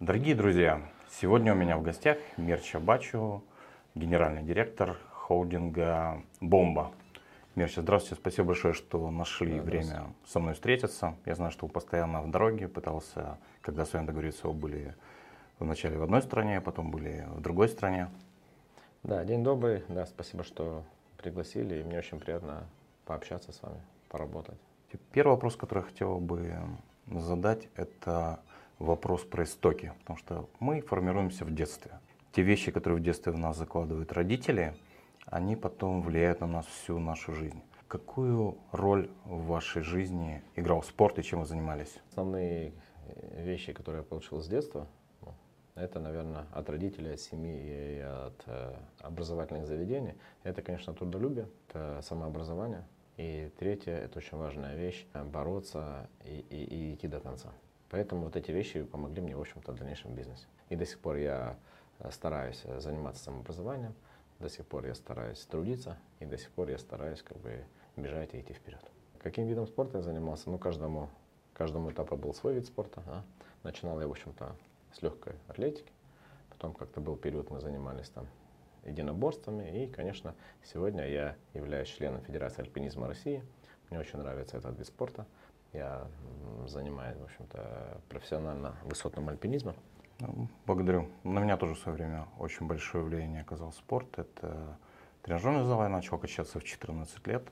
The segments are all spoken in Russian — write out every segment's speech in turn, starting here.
Дорогие друзья, сегодня у меня в гостях Мерча Бачу, генеральный директор холдинга «Бомба». Мерча, здравствуйте, спасибо большое, что нашли да, время со мной встретиться. Я знаю, что вы постоянно в дороге, пытался, когда с вами договориться, вы были вначале в одной стране, а потом были в другой стране. Да, день добрый, да, спасибо, что пригласили, и мне очень приятно пообщаться с вами, поработать. Первый вопрос, который я хотел бы задать, это вопрос про истоки, потому что мы формируемся в детстве. Те вещи, которые в детстве в нас закладывают родители, они потом влияют на нас всю нашу жизнь. Какую роль в вашей жизни играл спорт и чем вы занимались? Основные э, вещи, которые я получил с детства, ну, это, наверное, от родителей, от семьи и от э, образовательных заведений. Это, конечно, трудолюбие, это самообразование. И третье, это очень важная вещь, бороться и, и, и идти до конца. Поэтому вот эти вещи помогли мне, в общем-то, в дальнейшем бизнесе. И до сих пор я э, стараюсь э, заниматься самообразованием, до сих пор я стараюсь трудиться, и до сих пор я стараюсь как бы бежать и идти вперед. Каким видом спорта я занимался? Ну, каждому, каждому этапу был свой вид спорта. Да? Начинал я, в общем-то, с легкой атлетики. Потом как-то был период, мы занимались там единоборствами. И, конечно, сегодня я являюсь членом Федерации альпинизма России. Мне очень нравится этот вид спорта. Я занимаюсь, в общем-то, профессионально высотным альпинизмом. Ну, благодарю. На меня тоже в свое время очень большое влияние оказал спорт. Это тренажерный зал. Я начал качаться в 14 лет.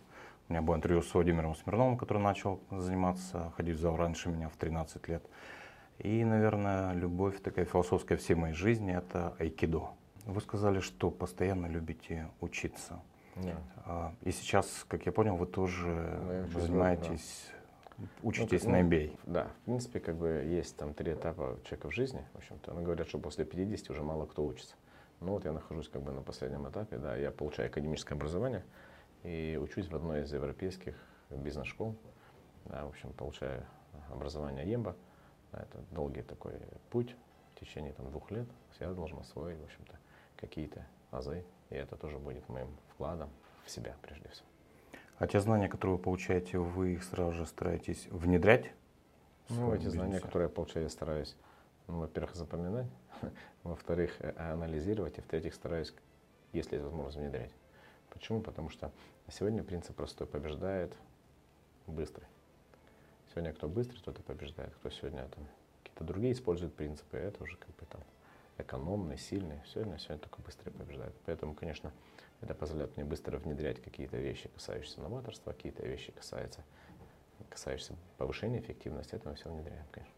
У меня было интервью с Владимиром Смирновым, который начал заниматься, ходить в зал раньше меня в 13 лет. И, наверное, любовь такая философская всей моей жизни – это айкидо. Вы сказали, что постоянно любите учиться. Да. И сейчас, как я понял, вы тоже ну, занимаетесь учитесь ну, на MBA. Да, в принципе, как бы есть там три этапа человека в жизни, в общем-то. Но говорят, что после 50 уже мало кто учится. Ну вот я нахожусь как бы на последнем этапе, да, я получаю академическое образование и учусь в одной из европейских бизнес-школ. Да, в общем, получаю образование ЕМБА. Да, это долгий такой путь в течение там, двух лет. Я должен освоить, в общем-то, какие-то азы, и это тоже будет моим вкладом в себя прежде всего. А те знания, которые вы получаете, вы их сразу же стараетесь внедрять? Ну, эти бизнесе? знания, которые я получаю, я стараюсь, ну, во-первых, запоминать, во-вторых, э, анализировать, и в-третьих, стараюсь, если есть возможность, внедрять. Почему? Потому что сегодня принцип простой, побеждает быстрый. Сегодня кто быстрый, тот и побеждает. Кто сегодня там какие-то другие используют принципы, это уже как бы там экономный, сильный. Сегодня, сегодня только быстрый побеждает. Поэтому, конечно, это позволяет мне быстро внедрять какие-то вещи, касающиеся новаторства, какие-то вещи, касаются, касающиеся повышения эффективности. Это мы все внедряем, конечно.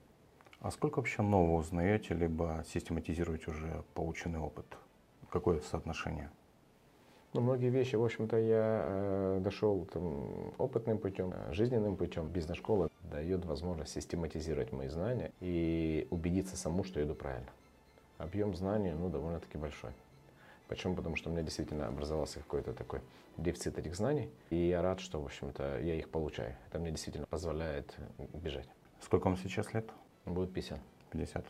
А сколько вообще нового узнаете, либо систематизируете уже полученный опыт? Какое соотношение? Ну, многие вещи, в общем-то, я э, дошел там, опытным путем, жизненным путем. Бизнес-школа дает возможность систематизировать мои знания и убедиться саму, что я иду правильно. Объем знаний, ну, довольно-таки большой. Почему? Потому что у меня действительно образовался какой-то такой дефицит этих знаний, и я рад, что, в общем-то, я их получаю. Это мне действительно позволяет бежать. Сколько вам сейчас лет? Будет 50. 50.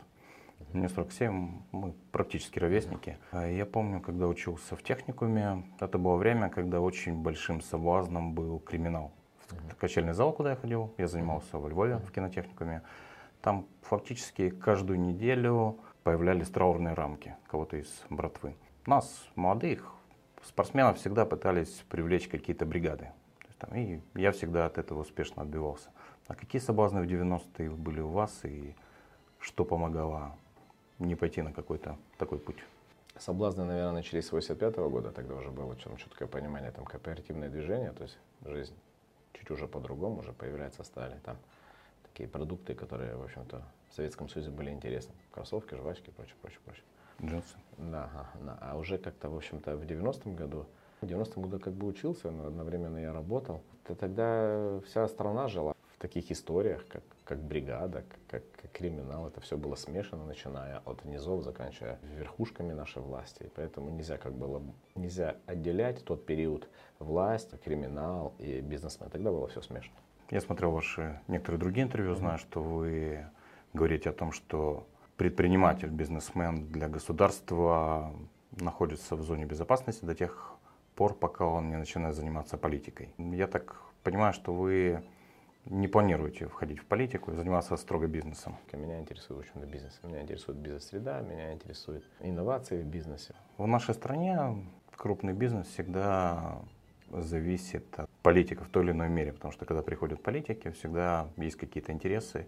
Мне 47, мы практически ровесники. А я помню, когда учился в техникуме, это было время, когда очень большим соблазном был криминал. В качельный зал, куда я ходил, я занимался во Львове в кинотехникуме. Там фактически каждую неделю появлялись траурные рамки кого-то из братвы. Нас, молодых спортсменов, всегда пытались привлечь какие-то бригады. Там, и я всегда от этого успешно отбивался. А какие соблазны в 90-е были у вас и что помогало не пойти на какой-то такой путь? Соблазны, наверное, начались с 85 -го года, тогда уже было очень четкое понимание, там, кооперативное движение, то есть жизнь чуть уже по-другому, уже появляется стали там такие продукты, которые, в общем-то, в Советском Союзе были интересны. Кроссовки, жвачки и прочее, прочее, прочее. Джинсы. Да, да, а уже как-то, в общем-то, в 90-м году, в 90-м году как бы учился, но одновременно я работал. То тогда вся страна жила в таких историях, как, как бригада, как, как криминал. Это все было смешано, начиная от низов, заканчивая верхушками нашей власти. И поэтому нельзя как было, нельзя отделять тот период власть, криминал и бизнесмен. Тогда было все смешно. Я смотрел ваши некоторые другие интервью, знаю, что вы говорите о том, что предприниматель, бизнесмен для государства находится в зоне безопасности до тех пор, пока он не начинает заниматься политикой. Я так понимаю, что вы не планируете входить в политику и заниматься строго бизнесом? Меня интересует, в общем-то, бизнес. Меня интересует бизнес-среда, меня интересует инновации в бизнесе. В нашей стране крупный бизнес всегда зависит от политиков в той или иной мере, потому что когда приходят политики, всегда есть какие-то интересы.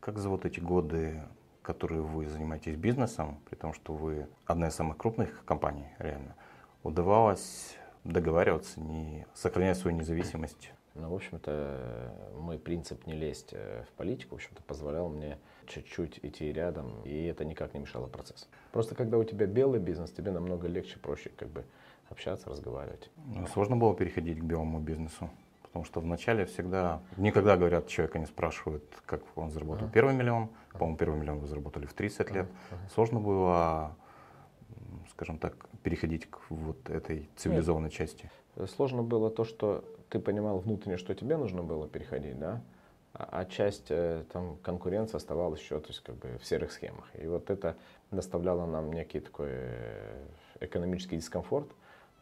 Как за вот эти годы, которые вы занимаетесь бизнесом, при том, что вы одна из самых крупных компаний, реально, удавалось договариваться, не сохранять свою независимость? Ну, в общем-то, мой принцип не лезть э, в политику, в общем-то, позволял мне чуть-чуть идти рядом, и это никак не мешало процессу. Просто когда у тебя белый бизнес, тебе намного легче, проще как бы общаться, разговаривать. Ну, сложно было переходить к белому бизнесу? Потому что вначале всегда, никогда говорят, человека не спрашивают, как он заработал uh-huh. первый миллион. По-моему, первый миллион вы заработали в 30 лет. Uh-huh. Сложно было, скажем так, переходить к вот этой цивилизованной Нет. части. Сложно было то, что ты понимал внутренне, что тебе нужно было переходить, да, а, а часть э, там конкуренции оставалась еще, то есть как бы в серых схемах. И вот это доставляло нам некий такой э, экономический дискомфорт.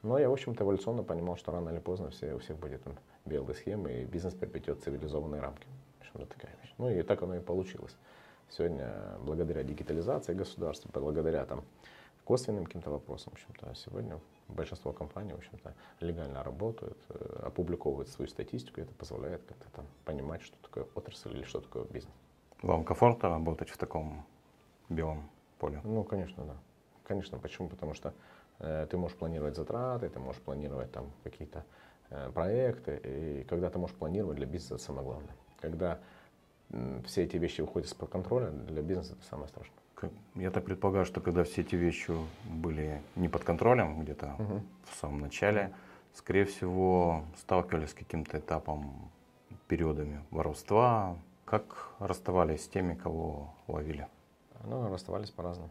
Но я, в общем-то, эволюционно понимал, что рано или поздно все, у всех будет белые схемы, и бизнес приобретет цивилизованные рамки. Общем, такая вещь. Ну и так оно и получилось. Сегодня, благодаря дигитализации государства, благодаря там, косвенным каким-то вопросам, в общем-то, сегодня большинство компаний, в общем-то, легально работают, э, опубликовывают свою статистику, и это позволяет как-то там понимать, что такое отрасль или что такое бизнес. Вам комфортно работать в таком белом поле? Ну, конечно, да. Конечно, почему? Потому что э, ты можешь планировать затраты, ты можешь планировать там какие-то проекты, и когда ты можешь планировать для бизнеса, это самое главное. Когда э, все эти вещи выходят из-под контроля, для бизнеса это самое страшное. Я так предполагаю, что когда все эти вещи были не под контролем, где-то угу. в самом начале, скорее всего, сталкивались с каким-то этапом, периодами воровства. Как расставались с теми, кого ловили? Ну, расставались по-разному.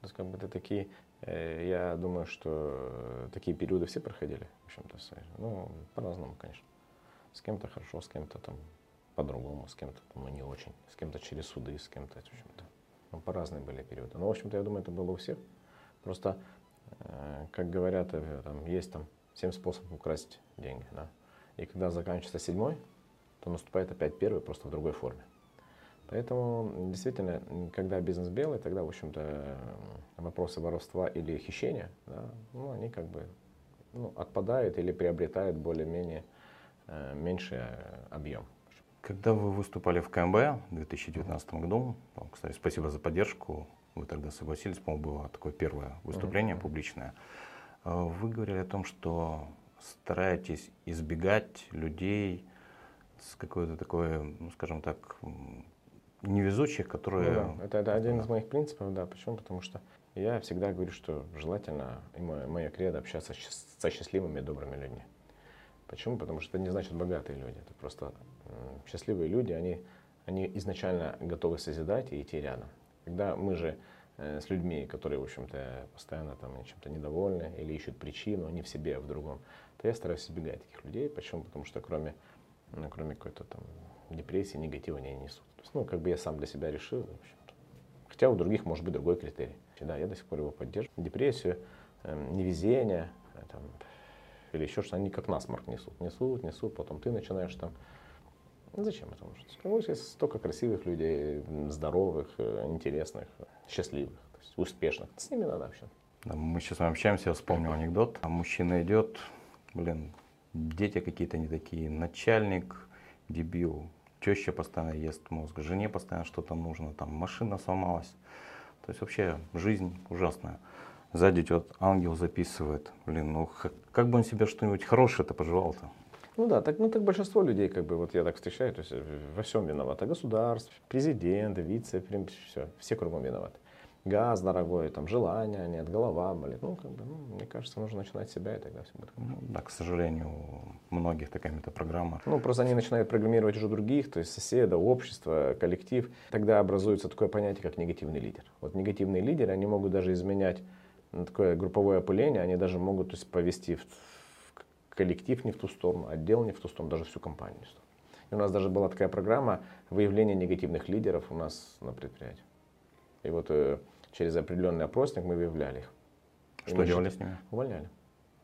То есть, как бы это такие, э, я думаю, что такие периоды все проходили, в общем-то, ну, по-разному, конечно. С кем-то хорошо, с кем-то там по-другому, с кем-то ну, не очень, с кем-то через суды, с кем-то, в общем-то, ну, по-разные были периоды. Но, в общем-то, я думаю, это было у всех. Просто, э, как говорят, э, там, есть там семь способов украсть деньги. Да? И когда заканчивается седьмой, то наступает опять первый, просто в другой форме. Поэтому, действительно, когда бизнес белый, тогда, в общем-то, вопросы воровства или хищения, да, ну, они как бы ну, отпадают или приобретают более-менее э, меньший э, объем. Когда вы выступали в КМБ в 2019 году, кстати, спасибо за поддержку, вы тогда согласились, по-моему, было такое первое выступление mm-hmm. публичное, э, вы говорили о том, что стараетесь избегать людей с какой-то такой, ну, скажем так, невезучих, которые... Ну, да. это, это один из моих принципов, да. Почему? Потому что я всегда говорю, что желательно, и моя, моя кредо общаться со счастливыми и добрыми людьми. Почему? Потому что это не значит богатые люди. Это просто счастливые люди, они, они изначально готовы созидать и идти рядом. Когда мы же э, с людьми, которые, в общем-то, постоянно там чем-то недовольны или ищут причину, не в себе, а в другом, то я стараюсь избегать таких людей. Почему? Потому что кроме, ну, кроме какой-то там депрессии, негатива не несут. То есть, ну, как бы я сам для себя решил. Хотя у других может быть другой критерий. Да, я до сих пор его поддерживаю. Депрессию, э, невезение, э, там, или еще что они как насморк несут. Несут, несут, потом ты начинаешь там ну, зачем это нужно? Ну, есть столько красивых людей, здоровых, э, интересных, счастливых, то есть успешных. С ними надо общаться. Да, мы сейчас общаемся, я вспомнил анекдот. А мужчина идет, блин, дети какие-то не такие, начальник, дебил, теща постоянно ест мозг, жене постоянно что-то нужно, там машина сломалась. То есть вообще жизнь ужасная. Сзади идет ангел записывает. Блин, ну как бы он себе что-нибудь хорошее-то пожелал-то? Ну да, так, ну так большинство людей, как бы, вот я так встречаю, то есть э, во всем виновато. Государство, президент, вице, все, все кругом виноваты. Газ дорогой, там, желания нет, голова болит. Ну, как бы, ну, мне кажется, нужно начинать с себя, и тогда все будет Ну, да, к сожалению, у многих такая метапрограмма. Ну, просто они начинают программировать уже других, то есть соседа, общество, коллектив. Тогда образуется такое понятие, как негативный лидер. Вот негативные лидеры, они могут даже изменять ну, такое групповое опыление, они даже могут то есть, повести в коллектив не в ту сторону, отдел не в ту сторону, даже всю компанию не в ту сторону. И у нас даже была такая программа выявления негативных лидеров у нас на предприятии. И вот э, через определенный опросник мы выявляли их. Что делали с ними? Увольняли.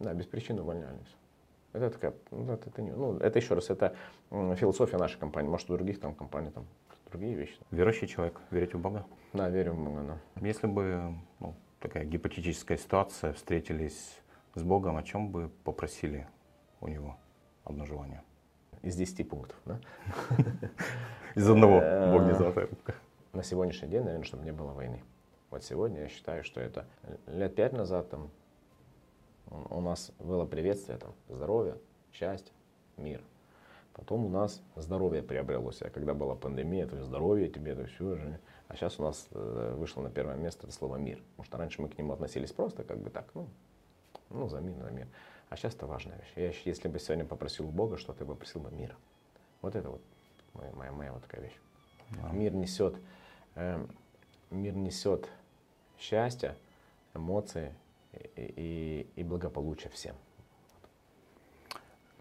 Да, без причины увольнялись. Это такая, ну, это, это, не- ну, это еще раз, это философия нашей компании. Может, у других там компаний там другие вещи. Верующий человек, верите в Бога? Да, верю в Бога, да. Если бы ну, такая гипотетическая ситуация, встретились с Богом, о чем бы попросили у него одно желание? Из 10 пунктов, да. Из одного Э, Бог не золотая рыбка. На сегодняшний день, наверное, чтобы не было войны. Вот сегодня я считаю, что это лет пять назад там у нас было приветствие, там, здоровье, счастье, мир. Потом у нас здоровье приобрелось. А когда была пандемия, то есть здоровье тебе, то все же. А сейчас у нас э, вышло на первое место это слово мир. Потому что раньше мы к нему относились просто как бы так, ну, ну за мир, за мир. А сейчас это важная вещь. Я, если бы сегодня попросил у Бога что-то, я бы попросил бы мира. Вот это вот моя, моя, моя вот такая вещь. Да. Мир несет, эм, мир несет счастье, эмоции и, и, благополучие всем.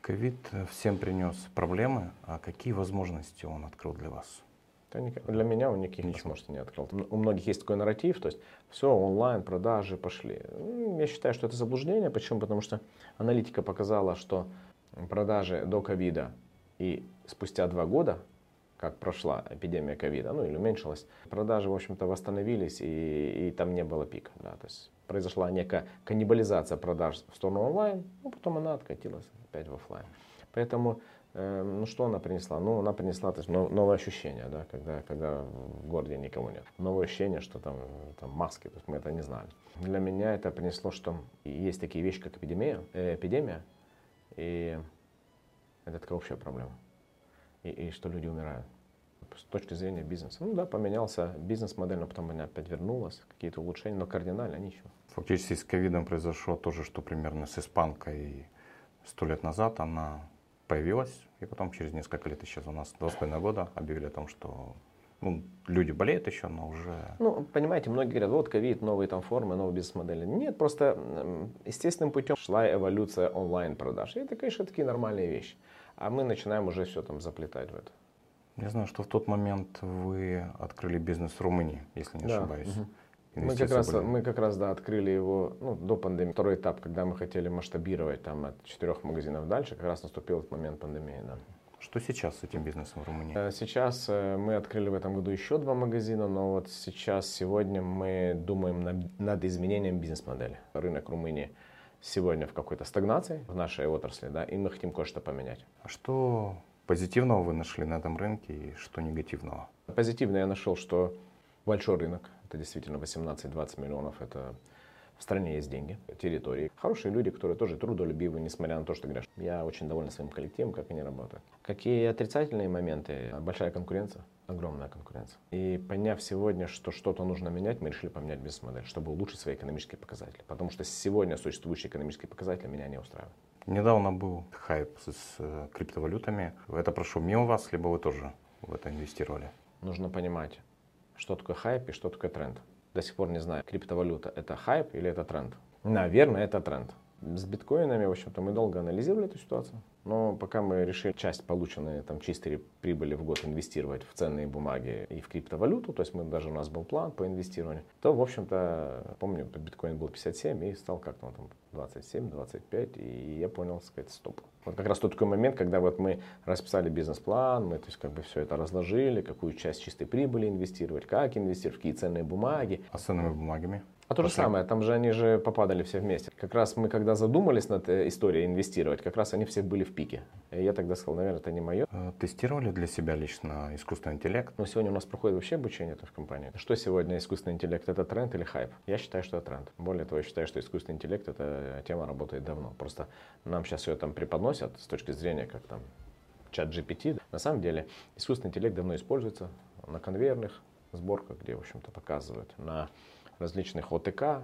Ковид всем принес проблемы, а какие возможности он открыл для вас? Для меня он никаких Ничего. возможностей не открыл. У многих есть такой нарратив, то есть все, онлайн, продажи пошли. М, Я считаю, что это заблуждение. Почему? Потому что аналитика показала, что продажи до ковида и спустя два года, как прошла эпидемия ковида, ну или уменьшилась, продажи, в общем-то, восстановились и, и там не было пика. Да, то есть произошла некая каннибализация продаж в сторону онлайн, ну потом она откатилась опять в офлайн. Поэтому Э, Ну, что она принесла? Ну, она принесла то есть, но- новое ощущение, да, когда, когда в городе никого нет. Новое ощущение, что там, там маски, то есть мы это не знали. Для меня это принесло, что есть такие вещи, как эпидемия, э, эпидемия и это такая общая проблема. И, и что люди умирают. С точки зрения бизнеса. Ну да, поменялся бизнес-модель, но потом она опять вернулась, какие-то улучшения, но кардинально ничего. Фактически с ковидом произошло то же, что примерно с испанкой сто лет назад. Она появилась, и потом через несколько лет исчезла. У нас два с половиной года объявили о том, что ну, люди болеют еще, но уже Ну, понимаете, многие говорят, вот ковид, новые там формы, новые бизнес-модели. Нет, просто естественным путем шла эволюция онлайн-продаж. И это, конечно, такие нормальные вещи. А мы начинаем уже все там заплетать в это. Я знаю, что в тот момент вы открыли бизнес в Румынии, если не Да, ошибаюсь. мгм. Мы как, раз, были. мы как раз, да, открыли его ну, до пандемии. Второй этап, когда мы хотели масштабировать там от четырех магазинов дальше, как раз наступил этот момент пандемии, да. Что сейчас с этим бизнесом в Румынии? Э, Сейчас э, мы открыли в этом году еще два магазина, но вот сейчас, сегодня мы думаем над, над изменением бизнес-модели. Рынок Румынии сегодня в какой-то стагнации в нашей отрасли, да, и мы хотим кое-что поменять. А что позитивного вы нашли на этом рынке и что негативного? Позитивно я нашел, что большой рынок, это действительно 18-20 миллионов, это в стране есть деньги, территории. Хорошие люди, которые тоже трудолюбивы, несмотря на то, что говорят, я очень доволен своим коллективом, как они работают. Какие отрицательные моменты? Большая конкуренция, огромная конкуренция. И поняв сегодня, что что-то нужно менять, мы решили поменять бизнес-модель, чтобы улучшить свои экономические показатели. Потому что сегодня существующие экономические показатели меня не устраивают. Недавно был хайп с, э, криптовалютами. Это прошло мимо вас, либо вы тоже в это инвестировали? нужно понимать, что такое хайп и что такое тренд. До сих пор не знаю, криптовалюта это хайп или это тренд. Наверное, это тренд. С биткоинами, в общем-то, мы долго анализировали эту ситуацию, но пока мы решили часть полученной там чистой прибыли в год инвестировать в ценные бумаги и в криптовалюту, то есть мы даже у нас был план по инвестированию, то, в общем-то, помню, биткоин был 57 и стал как-то там 27, 25, и я понял, сказать, стоп. Вот как раз тот такой момент, когда вот мы расписали бизнес-план, мы то есть как бы все это разложили, какую часть чистой прибыли инвестировать, как инвестировать, какие ценные бумаги. А с ценными бумагами? А то же Пошли. самое, там же они же попадали все вместе. Как раз мы, когда задумались над э, историей инвестировать, как раз они все были в пике. И я тогда сказал, наверное, это не мое. Э, Тестировали для себя лично искусственный интеллект? Но сегодня у нас проходит вообще обучение это в компании. Что сегодня искусственный интеллект? Это тренд или хайп? Я считаю, что это тренд. Более того, я считаю, что искусственный интеллект, эта тема работает давно. Просто нам сейчас ее там преподносят с точки зрения, как там чат GPT. На самом деле, искусственный интеллект давно используется на конвейерных сборках, где, в общем-то, показывают, на различных ОТК,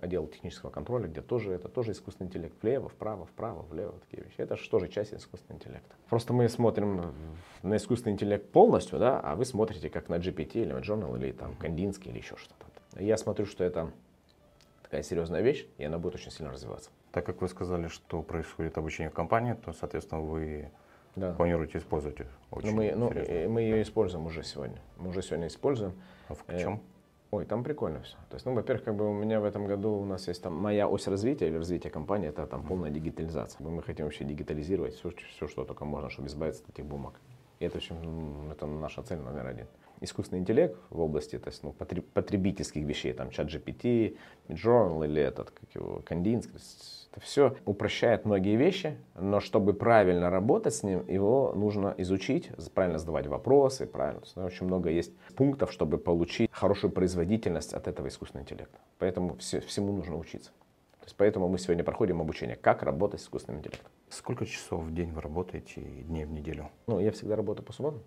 отдел технического контроля, где тоже это тоже искусственный интеллект. Влево, вправо, вправо, влево, такие вещи. Это же тоже часть искусственного интеллекта. Просто мы смотрим на искусственный интеллект полностью, да, а вы смотрите как на GPT или на Journal, или там Кандинский, или еще что-то. Я смотрю, что это такая серьезная вещь, и она будет очень сильно развиваться. Так как вы сказали, что происходит обучение в компании, то, соответственно, вы Да. планируете использовать очень мы, ну, серьезно. э, мы ее используем уже сегодня. Мы уже сегодня используем. А в э, чем? Ой, там прикольно все. То есть, ну, во-первых, как бы у меня в этом году у нас есть там моя ось развития или развития компании, это там полная дигитализация. Мы хотим вообще дигитализировать все, все что только можно, чтобы избавиться от этих бумаг. И это, в общем, это наша цель номер один искусственный интеллект в области то есть, ну, потребительских вещей, там чат GPT, Midjourney или этот, как его, Kandinsky, это все упрощает многие вещи, но чтобы правильно работать с ним, его нужно изучить, правильно задавать вопросы, правильно. ну, очень много есть пунктов, чтобы получить хорошую производительность от этого искусственного интеллекта. Поэтому все, всему нужно учиться. Поэтому мы сегодня проходим обучение, как работать с искусственным интеллектом. Сколько часов в день вы работаете и дней в неделю? Ну, я всегда работаю по субботам.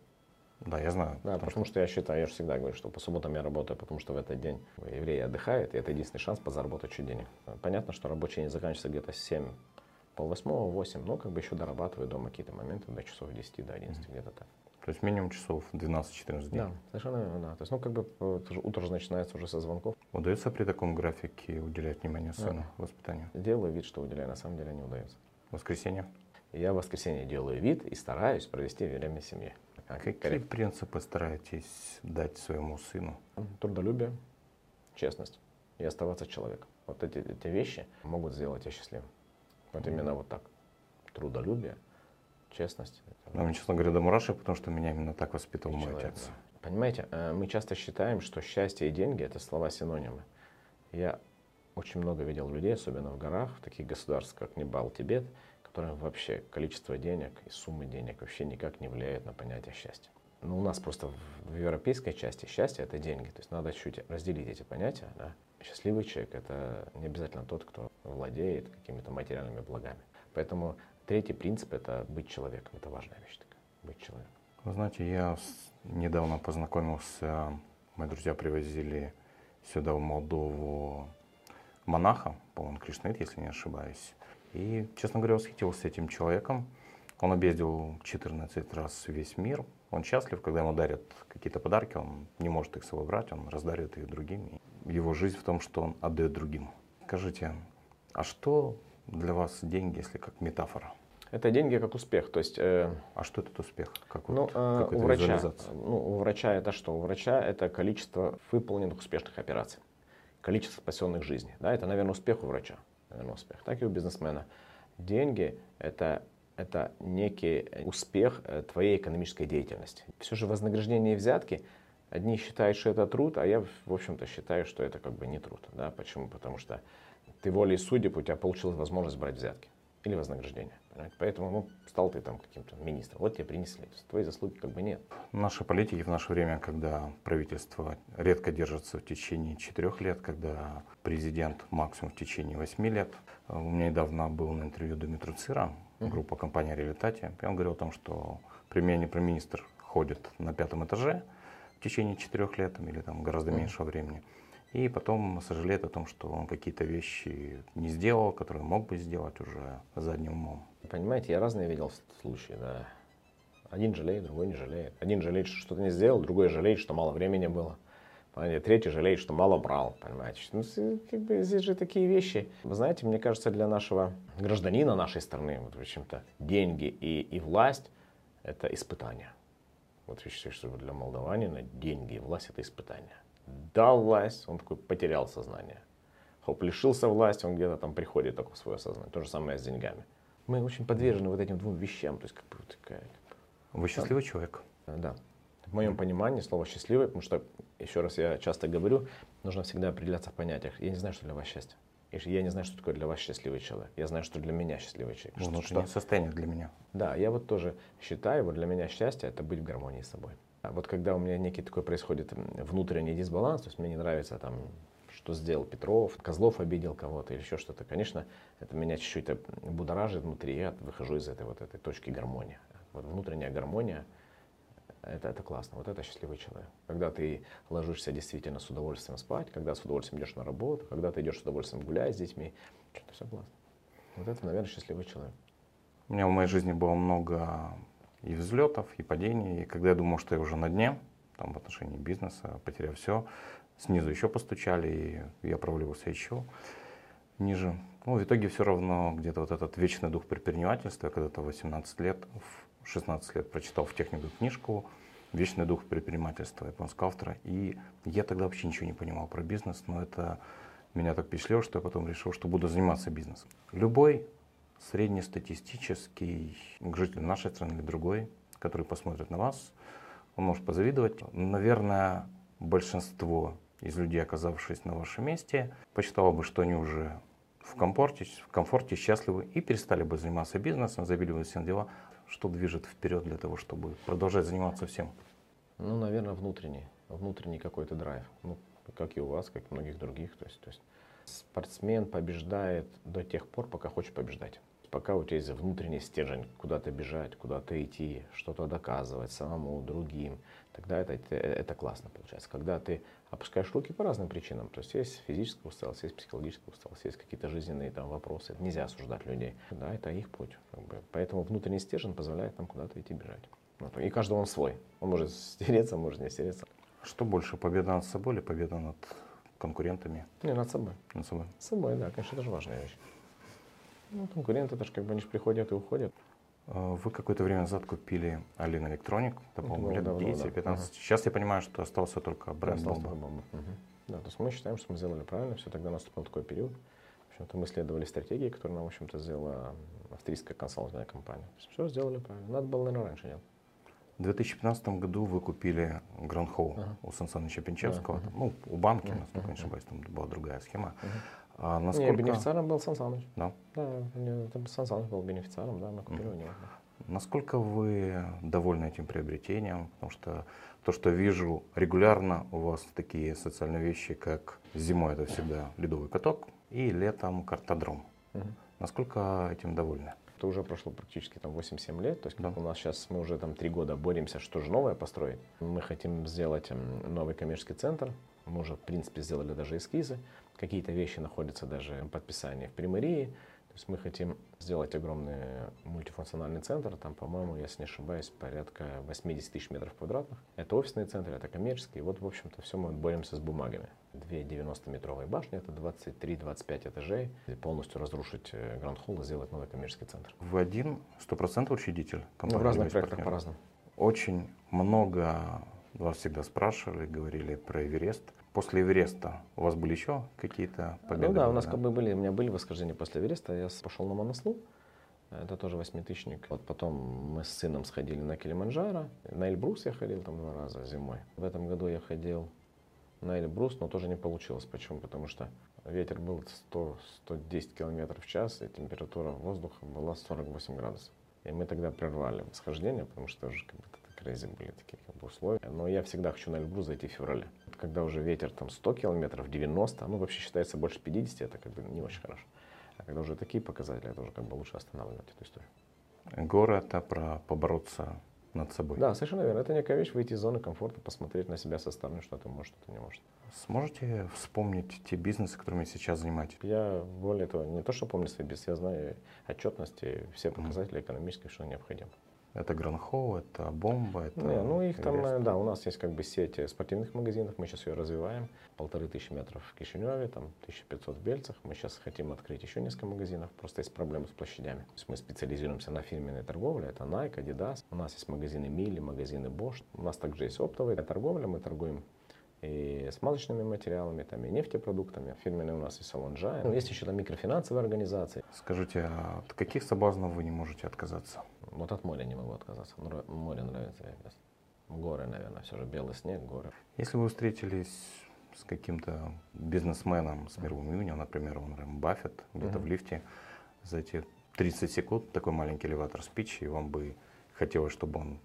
Да, я знаю. Да, потому, потому что... что я считаю, я же всегда говорю, что по субботам я работаю, потому что в этот день евреи отдыхают, и это единственный шанс подзаработать чуть денег. Понятно, что рабочий день заканчивается где-то 7, пол восьмего, 8, но как бы еще дорабатываю дома какие-то моменты до часов 10, до 11, mm-hmm. где-то так. То есть минимум часов 12-14 дней? Да, совершенно верно, да. То есть, ну, как бы утро же начинается уже со звонков. Удается при таком графике уделять внимание сыну, да. воспитанию? Делаю вид, что уделяю, на самом деле не удается. Воскресенье? Я в воскресенье делаю вид и стараюсь провести время семье. А какие коррект. принципы стараетесь дать своему сыну? Трудолюбие, честность и оставаться человеком. Вот эти, эти вещи могут сделать тебя счастливым. Вот именно вот так. Трудолюбие, честность. Ну, мне, честно говоря, до мурашек, потому что меня именно так воспитывал мой человек, отец. Да. Понимаете, э, мы часто считаем, что счастье и деньги – это слова-синонимы. Я очень много видел людей, особенно в горах, в таких государствах, как Непал, Тибет – которым вообще количество денег и суммы денег вообще никак не влияет на понятие счастья. Ну, у нас просто в, в европейской части счастье – это деньги. То есть надо чуть разделить эти понятия. Да? Счастливый человек – это не обязательно тот, кто владеет какими-то материальными благами. Поэтому третий принцип – это быть человеком. Это важная вещь такая – быть человеком. Вы знаете, я недавно познакомился, мои друзья привозили сюда, в Молдову, монаха, по-моему, Кришнаит, если не ошибаюсь. И, честно говоря, восхитился этим человеком. Он объездил 14 раз весь мир. Он счастлив, когда ему дарят какие-то подарки, он не может их собрать, он раздарит их другим. Его жизнь в том, что он отдает другим. Скажите, а что для вас деньги, если как метафора? Это деньги как успех, то есть. Э, а что этот успех? Как ну, вот, э, у врача, ну, у врача это что? У врача это количество выполненных успешных операций, количество спасенных жизней. Да, это, наверное, успех у врача наверное, успех, так и у бизнесмена. Деньги – это, это некий успех э, твоей экономической деятельности. Все же вознаграждение и взятки, одни считают, что это труд, а я, в общем-то, считаю, что это как бы не труд. Да? Почему? Потому что ты волей судеб, у тебя получилась возможность брать взятки или вознаграждение. Понимаете? Поэтому ну, стал ты там каким-то министром. Вот тебе принесли. Твоей заслуги как бы нет. Наши политики в наше время, когда правительство редко держится в течение четырех лет, когда президент максимум в течение восьми лет. У меня недавно был на интервью Дмитрий Цира, группа компании Реалитати. И он говорил о том, что премьер-министр ходит на пятом этаже в течение четырех лет или там гораздо меньшего времени. И потом сожалеет о том, что он какие-то вещи не сделал, которые мог бы сделать уже задним умом. Понимаете, я разные видел случаи, да. Один жалеет, другой не жалеет. Один жалеет, что что-то не сделал, другой жалеет, что мало времени было. Понимаете? Третий жалеет, что мало брал, понимаете. Ну, как бы здесь же такие вещи. Вы знаете, мне кажется, для нашего гражданина нашей страны, вот, в общем-то, деньги и, и власть – это испытание. Вот я считаю, что для молдаванина деньги и власть – это испытание дал власть, он такой потерял сознание. Хоп, лишился власти, он где-то там приходит в свое сознание. То же самое с деньгами. Мы очень подвержены вот этим двум вещам. То есть как бы такая... Вы счастливый человек? Да. В моем понимании слово счастливый, потому что, еще раз я часто говорю, нужно всегда определяться в понятиях. Я не знаю, что для вас счастье. Я не знаю, что такое для вас счастливый человек. Я знаю, что для меня счастливый человек. Внутреннее что, состояние для меня. Да, я вот тоже считаю, вот для меня счастье это быть в гармонии с собой. Вот когда у меня некий такой происходит внутренний дисбаланс, то есть мне не нравится там, что сделал Петров, Козлов обидел кого-то или еще что-то, конечно, это меня чуть-чуть будоражит внутри, я выхожу из этой вот этой точки гармонии. Вот внутренняя гармония, это, это классно, вот это счастливый человек. Когда ты ложишься действительно с удовольствием спать, когда с удовольствием идешь на работу, когда ты идешь с удовольствием гулять с детьми, что-то все классно. Вот это, наверное, счастливый человек. У меня в моей жизни было много и взлетов, и падений. И когда я думал, что я уже на дне, там в отношении бизнеса, потеряв все, снизу еще постучали, и я проваливался еще ниже. Ну, в итоге все равно где-то вот этот вечный дух предпринимательства, когда-то 18 лет, в 16 лет прочитал в технику книжку вечный дух предпринимательства японского автора. И я тогда вообще ничего не понимал про бизнес, но это меня так впечатлило, что я потом решил, что буду заниматься бизнесом. Любой среднестатистический житель нашей страны или другой, который посмотрит на вас, он может позавидовать. Наверное, большинство из людей, оказавшись на вашем месте, посчитало бы, что они уже в комфорте, в комфорте, счастливы и перестали бы заниматься бизнесом, забили бы все на дела. Что движет вперед для того, чтобы продолжать заниматься всем? Ну, наверное, внутренний, внутренний какой-то драйв. Ну, как и у вас, как и многих других. То есть, то есть спортсмен побеждает до тех пор, пока хочет побеждать. Пока у тебя есть внутренний стержень, куда-то бежать, куда-то идти, что-то доказывать самому, другим, тогда это, это, это классно получается. Когда ты опускаешь руки по разным причинам, то есть есть физическая усталость, есть психологическая усталость, есть какие-то жизненные там вопросы, нельзя осуждать людей. Да, это их путь. Как бы. Поэтому внутренний стержень позволяет нам куда-то идти бежать. И каждый он свой. Он может стереться, может не стереться. Что больше, победа над собой или победа над конкурентами? Не, над собой. Над собой. С собой, да, конечно, это же важная вещь. Ну, конкуренты, это же как бы они же приходят и уходят. А, вы какое-то время назад купили Алина Электроник, это, по-моему, лет давно, 10-15. да. Ага. Сейчас я понимаю, что остался только бренд Остался Бомба. Мгм. Да, то есть мы считаем, что мы сделали правильно, все тогда наступил такой период. В общем-то, мы следовали стратегии, которую нам, в общем-то, сделала австрийская консалтинговая компания. Все сделали правильно. Надо было, наверное, раньше делать. В 2015 году вы купили Гранд Холл Ага. у Сан Саныча Пинчевского. Ага. Ну, у банки, насколько я не ошибаюсь, там была другая схема. Мгм. А насколько, бенефициаром был Сан Саныч. да, Да, это Сан Саныч был бенефициаром, да, мы купили у него. насколько вы довольны этим приобретением? Потому что то, что вижу регулярно, у вас такие социальные вещи, как зимой это всегда ледовый каток и летом картодром. Мгм. Насколько этим довольны? Это уже прошло практически там 8-7 лет. То есть как Да. у нас сейчас мы уже там 3 года боремся, что же новое построить. Мы хотим сделать м, новый коммерческий центр. Мы уже, в принципе, сделали даже эскизы. Какие-то вещи находятся даже в подписании в примерии. То есть мы хотим сделать огромный мультифункциональный центр. Там, по-моему, если не ошибаюсь, порядка 80 тысяч метров квадратных. Это офисный центр, это коммерческий. И вот, в общем-то, все мы боремся с бумагами. Две 90-метровые башни, это 23-25 этажей. И полностью разрушить э, Гранд Холл и сделать новый коммерческий центр. Вы один, стопроцентный учредитель Ну, компании? в разных проектах по-разному. Очень много вас всегда спрашивали, говорили про Эверест. После Эвереста у вас были еще какие-то победы? Ну да, у нас как бы были, у меня были восхождения после Эвереста, я пошел на Монослу, это тоже восьмитысячник. Вот потом мы с сыном сходили на Килиманджаро, на Эльбрус я ходил там два раза зимой. В этом году я ходил на Эльбрус, но тоже не получилось. Почему? Потому что ветер был 100-110 километров в час, и температура воздуха была 48 градусов. И мы тогда прервали восхождение, потому что уже как бы crazy были такие как бы условия. Но я всегда хочу на Эльбрус зайти в феврале. Когда уже ветер там 100 километров, 90, ну вообще считается больше 50, это как бы не очень хорошо. А когда уже такие показатели, это уже как бы лучше останавливать эту историю. Горы это про побороться над собой. Да, совершенно верно. Это некая вещь, выйти из зоны комфорта, посмотреть на себя со стороны, что ты можешь, что ты не можешь. Сможете вспомнить те бизнесы, которыми сейчас занимаетесь? Я более того, не то, что помню свой бизнес, я знаю отчетности, все показатели экономические, что необходимо. Это Гранхоу, это Бомба, это Не, ну их там, Эверест. э, да, у нас есть как бы сеть спортивных магазинов, мы сейчас ее развиваем. Полторы тысячи метров в Кишиневе, там 1500 в Бельцах. Мы сейчас хотим открыть еще несколько магазинов, просто есть проблемы с площадями. То есть мы специализируемся на фирменной торговле, это Nike, Adidas. У нас есть магазины Мили, магазины Bosch. У нас также есть оптовая торговля, мы торгуем и смазочными материалами, там, и нефтепродуктами. Фирменный у нас и салон Джай. Ну, есть еще там микрофинансовые организации. Скажите, а от каких соблазнов вы не можете отказаться? Вот от моря не могу отказаться. Море нравится. Вегас. Горы, наверное, все же белый снег, горы. Если вы встретились с каким-то бизнесменом с мировым именем, например, Уоррен Баффет, где-то Мгм. в лифте, за эти 30 секунд такой маленький элеватор спич, и вам бы хотелось, чтобы он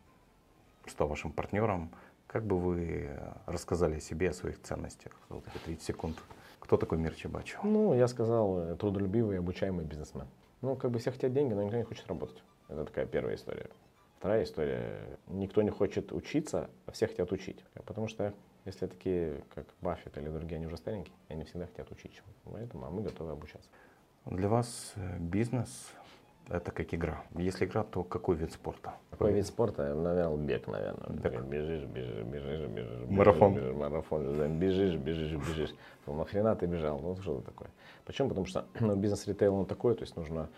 стал вашим партнером, как бы вы рассказали о себе, о своих ценностях вот эти 30 секунд? Кто такой Мир Чебачев? Ну, я сказал, э, трудолюбивый, обучаемый бизнесмен. Ну, как бы все хотят деньги, но никто не хочет работать. Это такая первая история. Вторая история. Никто не хочет учиться, а все хотят учить. Потому что если такие, как Баффет или другие, они уже старенькие, они всегда хотят учить Поэтому а мы готовы обучаться. Для вас э, бизнес это как игра. Если игра, то какой вид спорта? Какой вид спорта? Наверное, бег, наверное. Бег. Бежишь, бежишь, бежишь, бежишь. Марафон. Бежишь, марафон. Бежишь, бежишь, бежишь. Ну, нахрена ты бежал? Ну, что это такое? Почему? Потому что ну, бизнес-ритейл, он такой, то есть нужно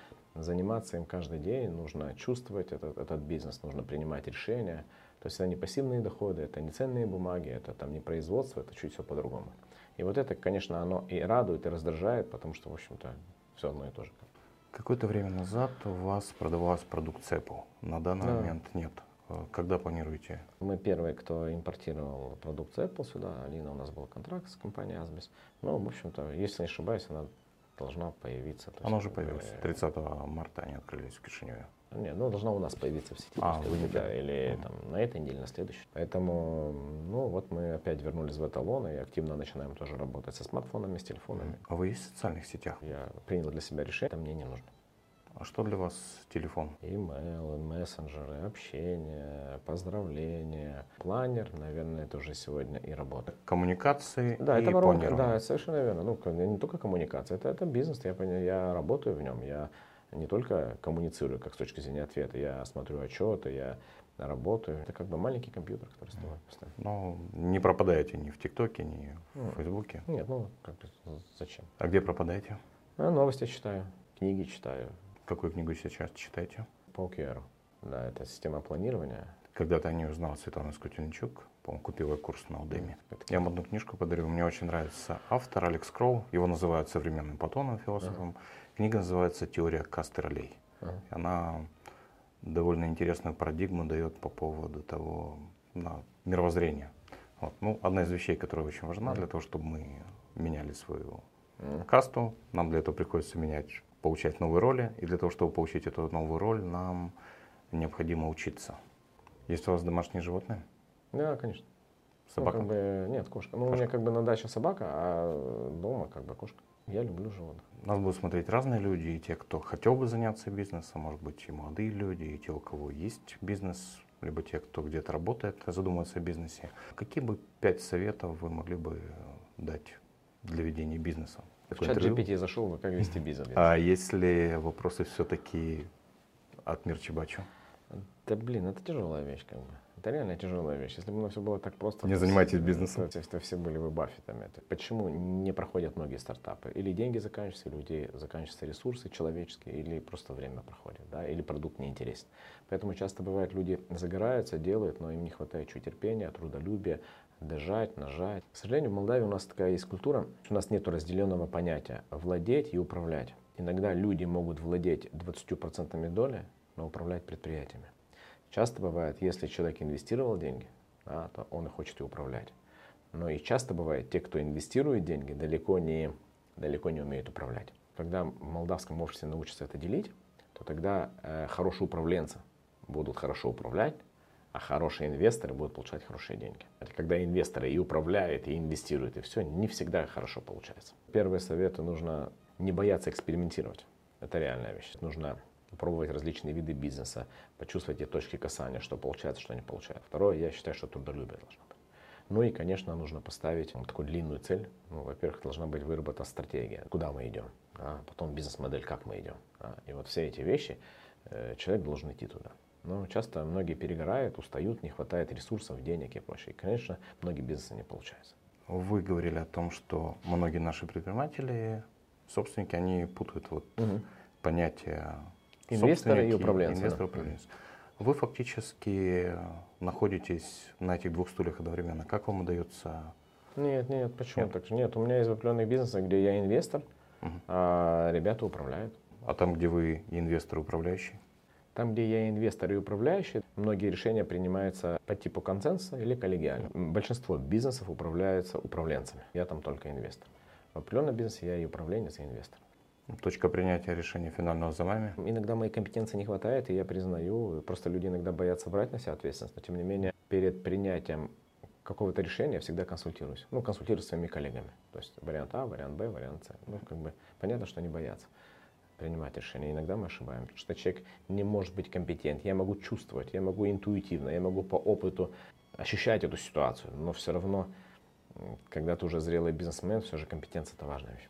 заниматься им каждый день, нужно чувствовать этот, этот бизнес, нужно принимать решения, То есть это не пассивные доходы, это не ценные бумаги, это там не производство, это чуть все по-другому. И вот это, конечно, оно и радует, и раздражает, потому что, в общем-то, все одно и то же. Какое-то время назад у вас продавалась продукция Apple. На данный да. момент нет. Э, когда планируете? Мы первые, кто импортировал продукцию Apple сюда. Алина, у нас был контракт с компанией Asbis. Ну, в общем-то, если не ошибаюсь, она должна появиться. Она уже появилась. 30 марта они открылись в Кишиневе. Нет, ну должна у нас появиться в сети. А, не да, или mm. там на этой неделе, на следующей. Поэтому, ну вот мы опять вернулись в эталон и активно начинаем тоже работать со смартфонами, с телефонами. А вы есть в социальных сетях? Я принял для себя решение, это мне не нужно. А что для вас телефон? Имейл, мессенджеры, общение, поздравления, планер, наверное, это уже сегодня и работа. Коммуникации да, и это воронка, Да, совершенно верно. Ну, не только коммуникация, это, это бизнес, я, я работаю в нем, я не только коммуницирую, как с точки зрения ответа, я смотрю отчеты, я работаю. Это как бы маленький компьютер, который стоит постоянно. Ну, не пропадаете ни в ТикТоке, ни в ну, Фейсбуке? Нет, ну, как зачем? А где пропадаете? А, новости читаю, книги читаю. Какую книгу сейчас читаете? По OKR. Да, это система планирования. Когда-то не узнал Светлану Скутенчук, по-моему, купил я курс на Удеме. Я вам одну книжку подарю, мне очень нравится автор Алекс Кроу, его называют современным Платоном, философом. Uh-huh. Книга называется «Теория касты Uh-huh. Она довольно интересную парадигму дает по поводу того на мировоззрения. Вот. Ну, одна из вещей, которая очень важна для того, чтобы мы меняли свою uh-huh. касту, нам для этого приходится менять, получать новые роли, и для того, чтобы получить эту новую роль, нам необходимо учиться. Есть у вас домашние животные? Да, конечно. Собака? Ну, как бы, нет, кошка. Ну, кошка. у меня как бы на даче собака, а дома как бы кошка. Я люблю животных. Нас будут смотреть разные люди, и те, кто хотел бы заняться бизнесом, может быть, и молодые люди, и те, у кого есть бизнес, либо те, кто где-то работает, задумывается о бизнесе. Какие бы пять советов вы могли бы дать для ведения бизнеса? В чат GPT зашел, вы как вести бизнес? А если вопросы все-таки от Мирчибачу? Да блин, это тяжелая вещь как бы. Это реально тяжелая вещь. Если бы все было так просто... Не занимайтесь бизнесом. То, то все были бы баффетами. Почему не проходят многие стартапы? Или деньги заканчиваются, или у людей заканчиваются ресурсы человеческие, или просто время проходит, да, или продукт неинтересен. Поэтому часто бывает, люди загораются, делают, но им не хватает чуть терпения, трудолюбия, дожать, нажать. К сожалению, в Молдавии у нас такая есть культура, у нас нет разделенного понятия владеть и управлять. Иногда люди могут владеть 20% доли, но управлять предприятиями. Часто бывает, если человек инвестировал деньги, да, то он и хочет и управлять. Но и часто бывает, те, кто инвестирует деньги, далеко не, далеко не умеют управлять. Когда в молдавском обществе научатся это делить, то тогда э, хорошие управленцы будут хорошо управлять, а хорошие инвесторы будут получать хорошие деньги. Когда инвесторы и управляют, и инвестируют, и все, не всегда хорошо получается. Первые советы нужно не бояться экспериментировать. Это реальная вещь. Нужно пробовать различные виды бизнеса, почувствовать эти точки касания, что получается, что не получается. Второе, я считаю, что трудолюбие должно быть. Ну и, конечно, нужно поставить такую длинную цель. Ну, во-первых, должна быть выработана стратегия, куда мы идем, а потом бизнес-модель, как мы идем. А, и вот все эти вещи э, человек должен идти туда. Но часто многие перегорают, устают, не хватает ресурсов, денег и прочее. И, конечно, многие бизнесы не получаются. Вы говорили о том, что многие наши предприниматели, собственники, они путают вот угу. понятие Инвесторы и управленцы. Инвесторы и управленцы. Вы фактически находитесь на этих двух стульях одновременно. Как вам удается? Нет, нет, почему нет. так? Нет, у меня есть определенный бизнес, где я инвестор, угу. а ребята управляют. А там, где вы инвестор управляющий? Там, где я инвестор и управляющий, многие решения принимаются по типу консенсуса или коллегиально. Большинство бизнесов управляются управленцами. Я там только инвестор. В определенном бизнесе я и управленец, и инвестор. Точка принятия решения финального за вами? Иногда моей компетенции не хватает, и я признаю, просто люди иногда боятся брать на себя ответственность, но тем не менее перед принятием какого-то решения я всегда консультируюсь. Ну, консультируюсь с своими коллегами. То есть вариант А, вариант Б, вариант С. Ну, как бы понятно, что они боятся принимать решения. Иногда мы ошибаемся, что человек не может быть компетент. Я могу чувствовать, я могу интуитивно, я могу по опыту ощущать эту ситуацию, но все равно, когда ты уже зрелый бизнесмен, все же компетенция это важная вещь.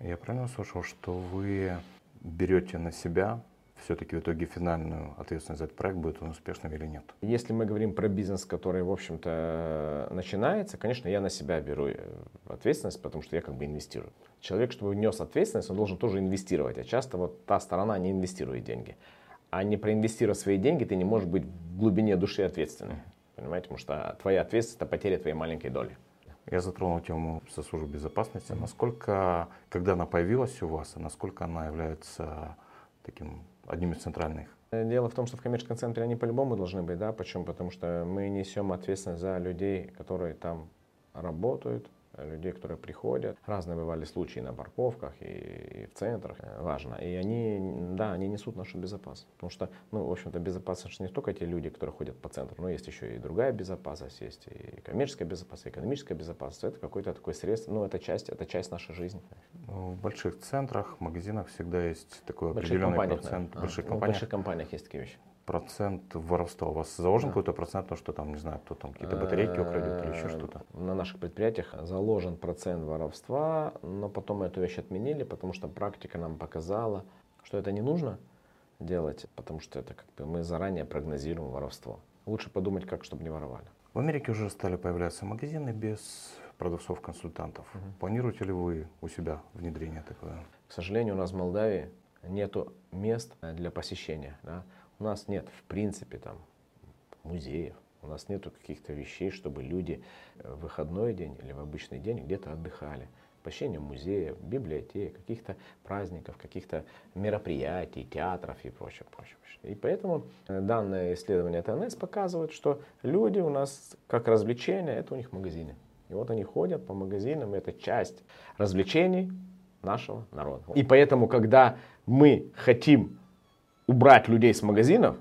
Я правильно услышал, что вы берете на себя все-таки в итоге финальную ответственность за этот проект, будет он успешным или нет? Если мы говорим про бизнес, который, в общем-то, начинается, конечно, я на себя беру э, ответственность, потому что я как бы инвестирую. Человек, чтобы нес ответственность, он должен тоже инвестировать, а часто вот та сторона не инвестирует деньги. А не проинвестируя свои деньги, ты не можешь быть в глубине души ответственным. Понимаете, потому что твоя ответственность это потеря твоей маленькой доли. Я затронул тему со службы безопасности. Насколько, когда она появилась у вас, и насколько она является таким одним из центральных? Дело в том, что в коммерческом центре они по-любому должны быть, да, почему? Потому что мы несем ответственность за людей, которые там работают, людей, которые приходят. Разные бывали случаи на парковках и, и в центрах, э, важно. И они, да, они несут нашу безопасность. Потому что, ну, в общем-то, безопасность не только те люди, которые ходят по центру, но есть еще и другая безопасность, есть и коммерческая безопасность, и экономическая безопасность. Это какое-то такое средство, ну, это часть, это часть нашей жизни. Ну, в больших центрах, магазинах всегда есть такой определенный процент. В больших, компаниях. в больших компаниях есть такие вещи процент воровства? У вас заложен да. какой-то процент, то, что там, не знаю, кто там какие-то батарейки украдет или еще что-то? На наших предприятиях заложен процент воровства, но потом эту вещь отменили, потому что практика нам показала, что это не нужно делать, потому что это как бы мы заранее прогнозируем воровство. Лучше подумать, как, чтобы не воровали. В Америке уже стали появляться магазины без продавцов-консультантов. Угу. Планируете ли вы у себя внедрение такое? К сожалению, у нас в Молдавии нету мест для посещения. Да? У нас нет, в принципе, там музеев, у нас нету каких-то вещей, чтобы люди в выходной день или в обычный день где-то отдыхали. Посещение музеев, библиотек, каких-то праздников, каких-то мероприятий, театров и прочее, прочее. И поэтому э, данное исследование ТНС показывает, что люди у нас как развлечение, это у них магазины. И вот они ходят по магазинам, это часть развлечений нашего народа. И поэтому, когда мы хотим убрать людей с магазинов,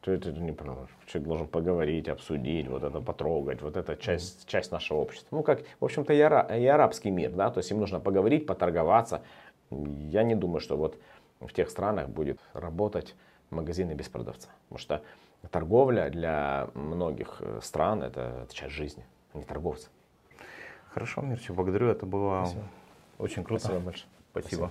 то это не правда. Человек должен поговорить, обсудить, вот это потрогать, вот это часть, часть нашего общества. Ну, как, в общем-то, и, ара, и арабский мир, да, то есть им нужно поговорить, поторговаться. Я не думаю, что вот в тех странах будет работать магазины без продавца. Потому что торговля для многих э, стран это, это часть жизни, а не торговцы. Хорошо, Мирчик, благодарю. Это было Спасибо. очень круто. Спасибо большое. Спасибо. Спасибо.